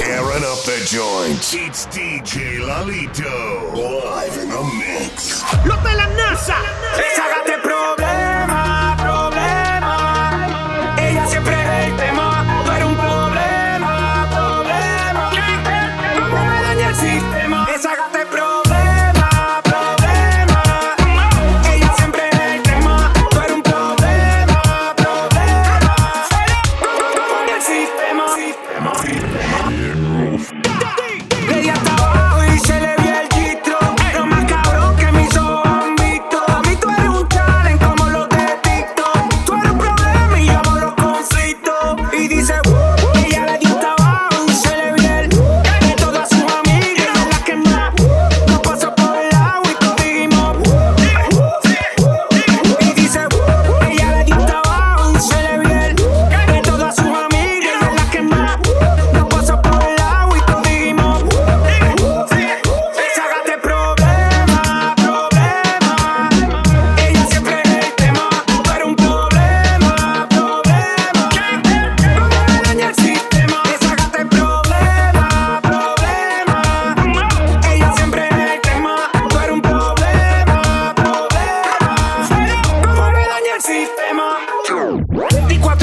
Tearing up the joint. It's DJ Lalito. Live in the mix. Los de la NASA. Ságate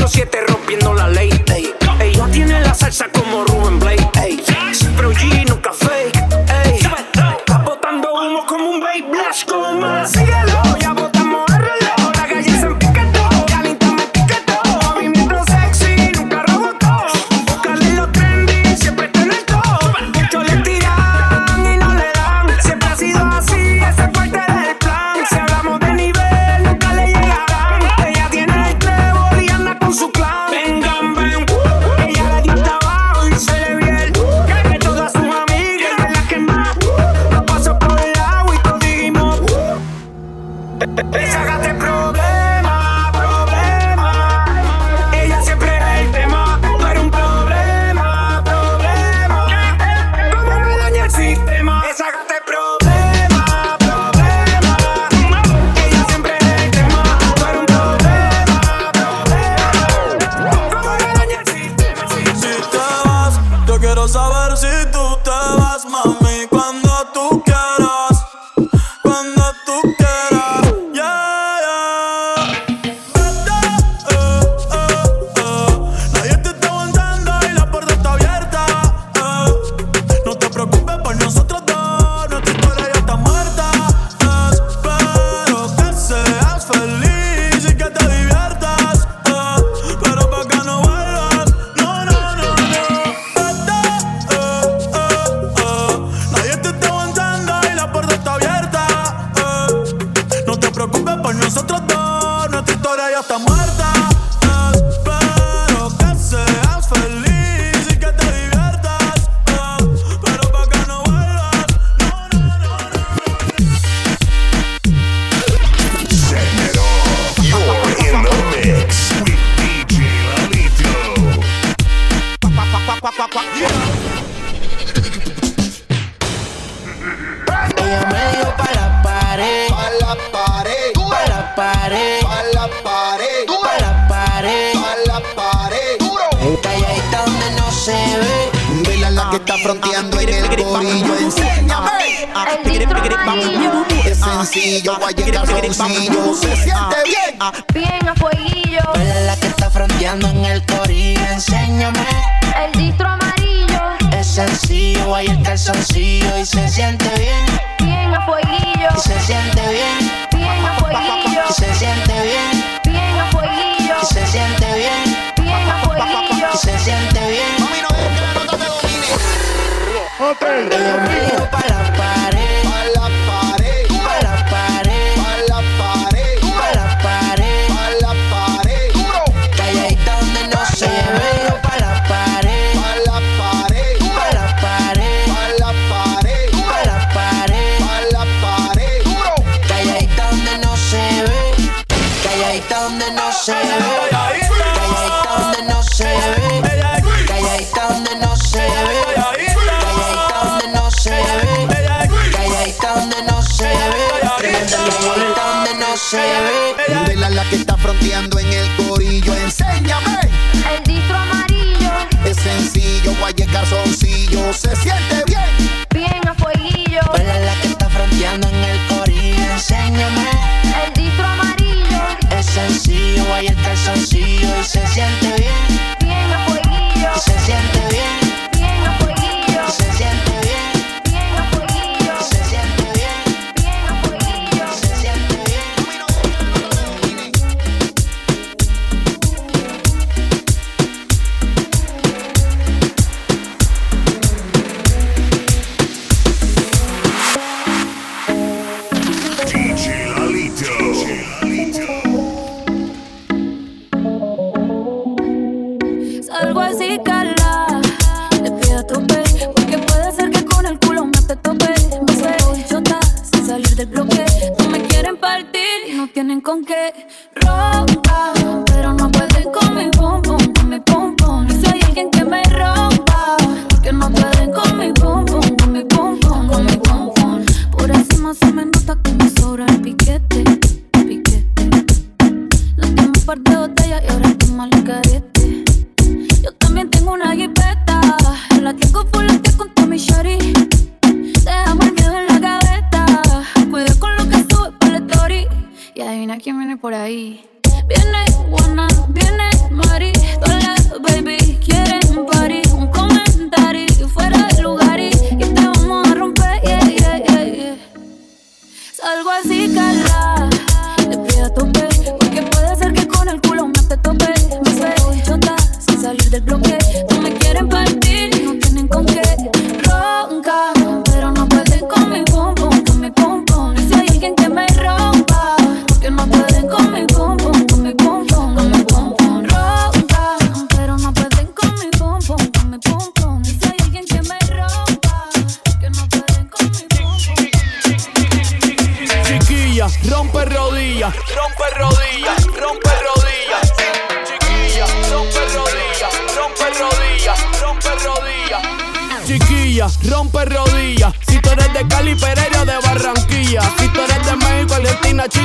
siete Esa gata está fronteando en el corillo. Enséñame. Es sencillo, guay el calzoncillo. Se siente bien. Bien a fueguillo. es la que está fronteando en el corillo. Enséñame. El distro amarillo. Es sencillo, guay el calzoncillo. Y se siente bien. Bien a fueguillo. Y se siente bien. Bien a fueguillo. Y se siente bien hotel. Para. Para. Para. Para. Para. Para donde no se ve. Para la pared. Para la pared. Para la pared. Para. Para. Para donde no se ve. Calladita donde no se ve. se ve. La que está fronteando en el corillo, enséñame. El distro amarillo. Es sencillo, guaye calzoncillo, se siente bien.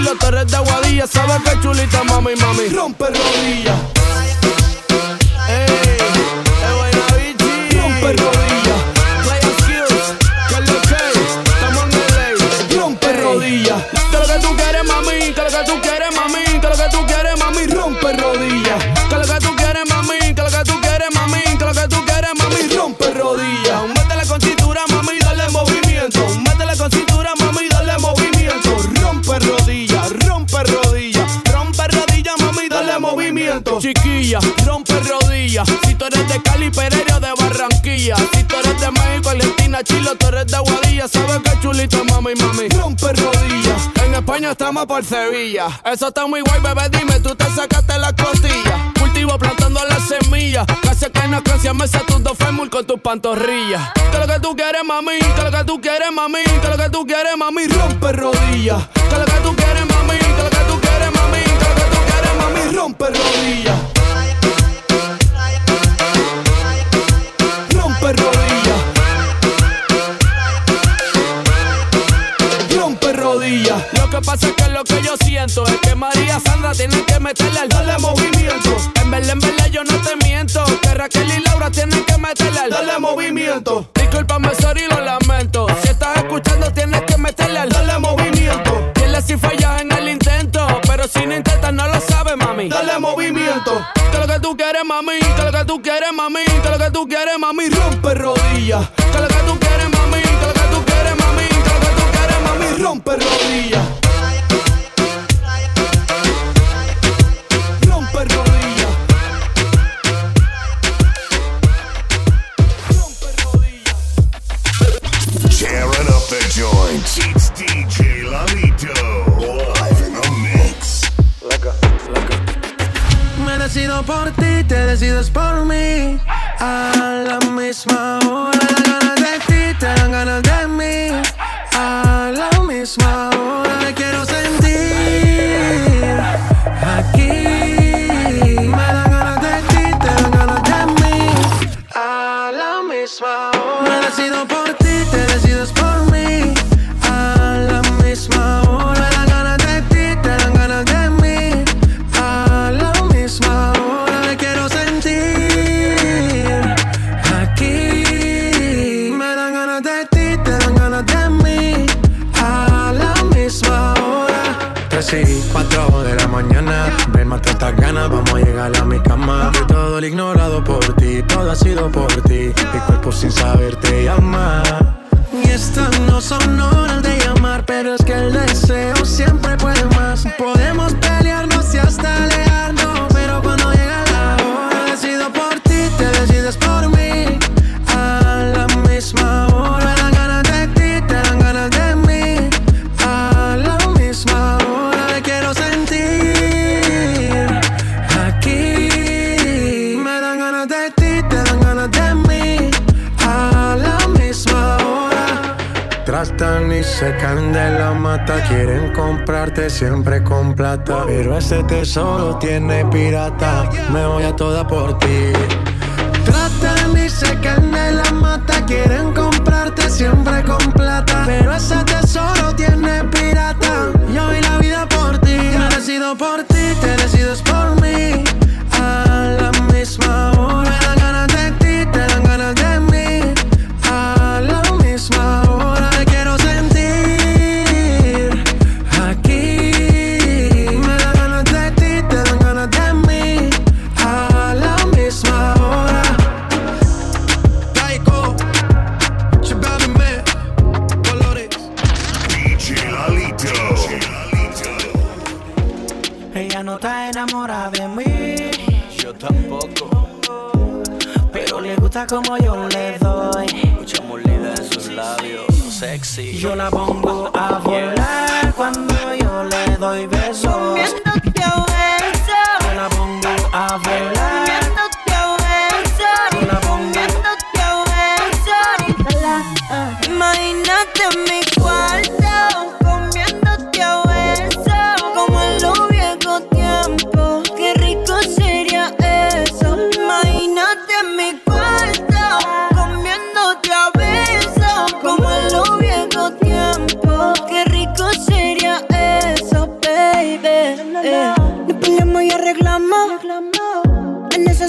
la Torres de Aguadilla. Sabes que chulita, mami, mami. Rompe rodillas. Rompe rodillas. una trama por Sevilla. Eso está muy guay, bebé, dime, tú te sacaste las costillas. Cultivo plantando las semillas. Casi que no crecian me tus dos fémur con tus pantorrillas. Que lo que tú quieres, mami, que lo que tú quieres, mami, que lo que tú quieres, mami, rompe rodillas. Que lo que tú quieres, mami, que lo que tú quieres, mami, que lo que tú quieres, mami, rompe rodillas. Es que María Sandra tienen que meterle al dale movimiento. En verle, en verle yo no te miento. Que Raquel y Laura tienen que meterle al dale movimiento. Disculpame, sorry, lo lamento. Si estás escuchando, tienes que meterle al dale movimiento. Dile si fallas en el intento. Pero si no intentas, no lo sabes, mami. Dale movimiento. Que lo que tú quieres, mami. Que lo que tú quieres, mami. Que lo que tú quieres, mami. Rompe rodillas. Mata estas ganas, vamos a llegar a mi cama. De todo el ignorado por ti, todo ha sido por ti. Mi cuerpo sin saber te. Y estas no son horas de llamar, pero Tratan y se caen de la mata. Quieren comprarte siempre con plata. Pero ese tesoro tiene pirata. Me voy a toda por ti. Tratan y se caen de la mata. Quieren comprarte siempre con plata. Pero ese tesoro tiene de mí. Yo tampoco. Pero le gusta como yo le doy. Mucha molida en sus labios. Sexy. Yo la pongo a volar cuando yo le doy besos. Yo la pongo a volar. Yo la pongo. Imagínate en mi cuarto.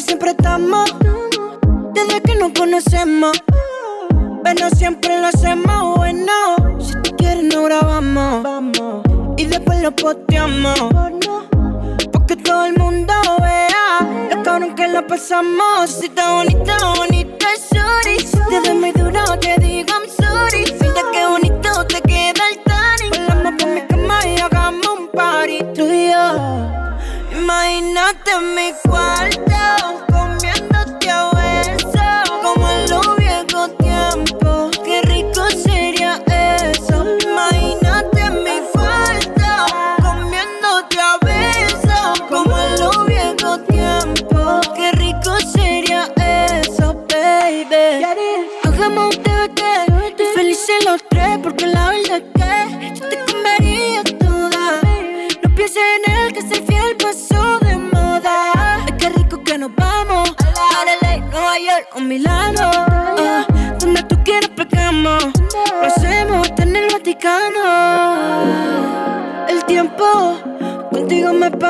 Siempre estamos. Desde que nos conocemos. Pero siempre lo hacemos bueno. Si tú quieres, no grabamos. Y después lo posteamos. Porque todo el mundo vea lo cabrón que lo pasamos. Si está bonita, bonita, sorry. Si te doy muy duro, te digo I'm sorry. Mira qué bonito te queda el tanning. Volamos por mi cama y hagamos un party tú y yo. Imagínate mi cuarto,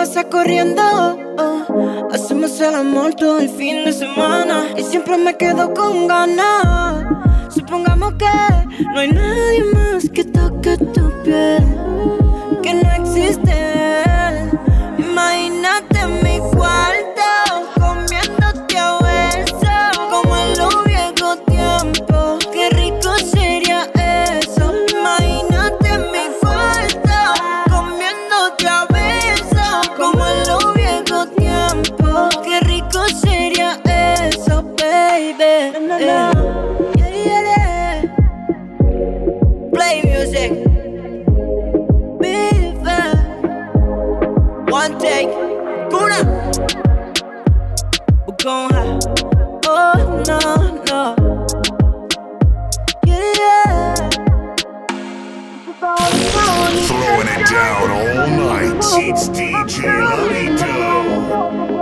pasa corriendo. Hacemos el amor todo el fin de semana. Y siempre me quedo con ganas. Supongamos que no hay nadie más que toque tu piel. Music. Vive. One take. Kuna. We're going high. Oh, no, no. Yeah. Throwing it down all night. It's DJ Lalito.